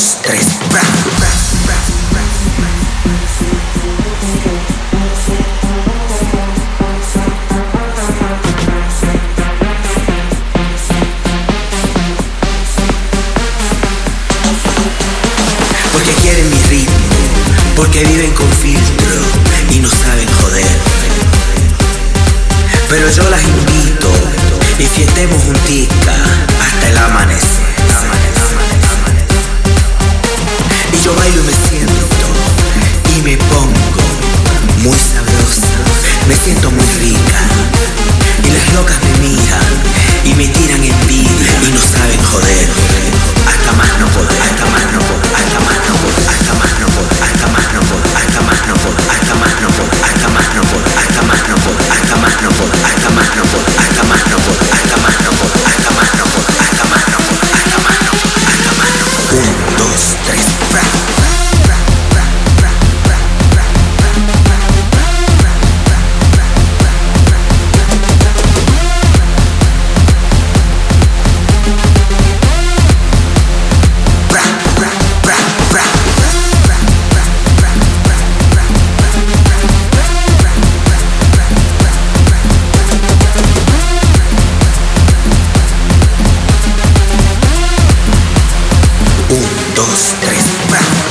dos, tres, bra. Porque quieren mi ritmo, porque viven con filtro y no saben joder. Pero yo las invito y fiestemos juntica hasta el amanecer. muy sabrosa, me siento muy rica. Y las locas me miran y me tiran envidia y no saben joder. Hasta más no poder, hasta más no poder, hasta más no poder, hasta más no poder, hasta más no poder, hasta más no poder, hasta más no poder, hasta más no poder, hasta más no poder, hasta más no poder, hasta más no poder, hasta más no poder, hasta más no poder, hasta más no poder, hasta más no poder, hasta más no poder, hasta más no poder.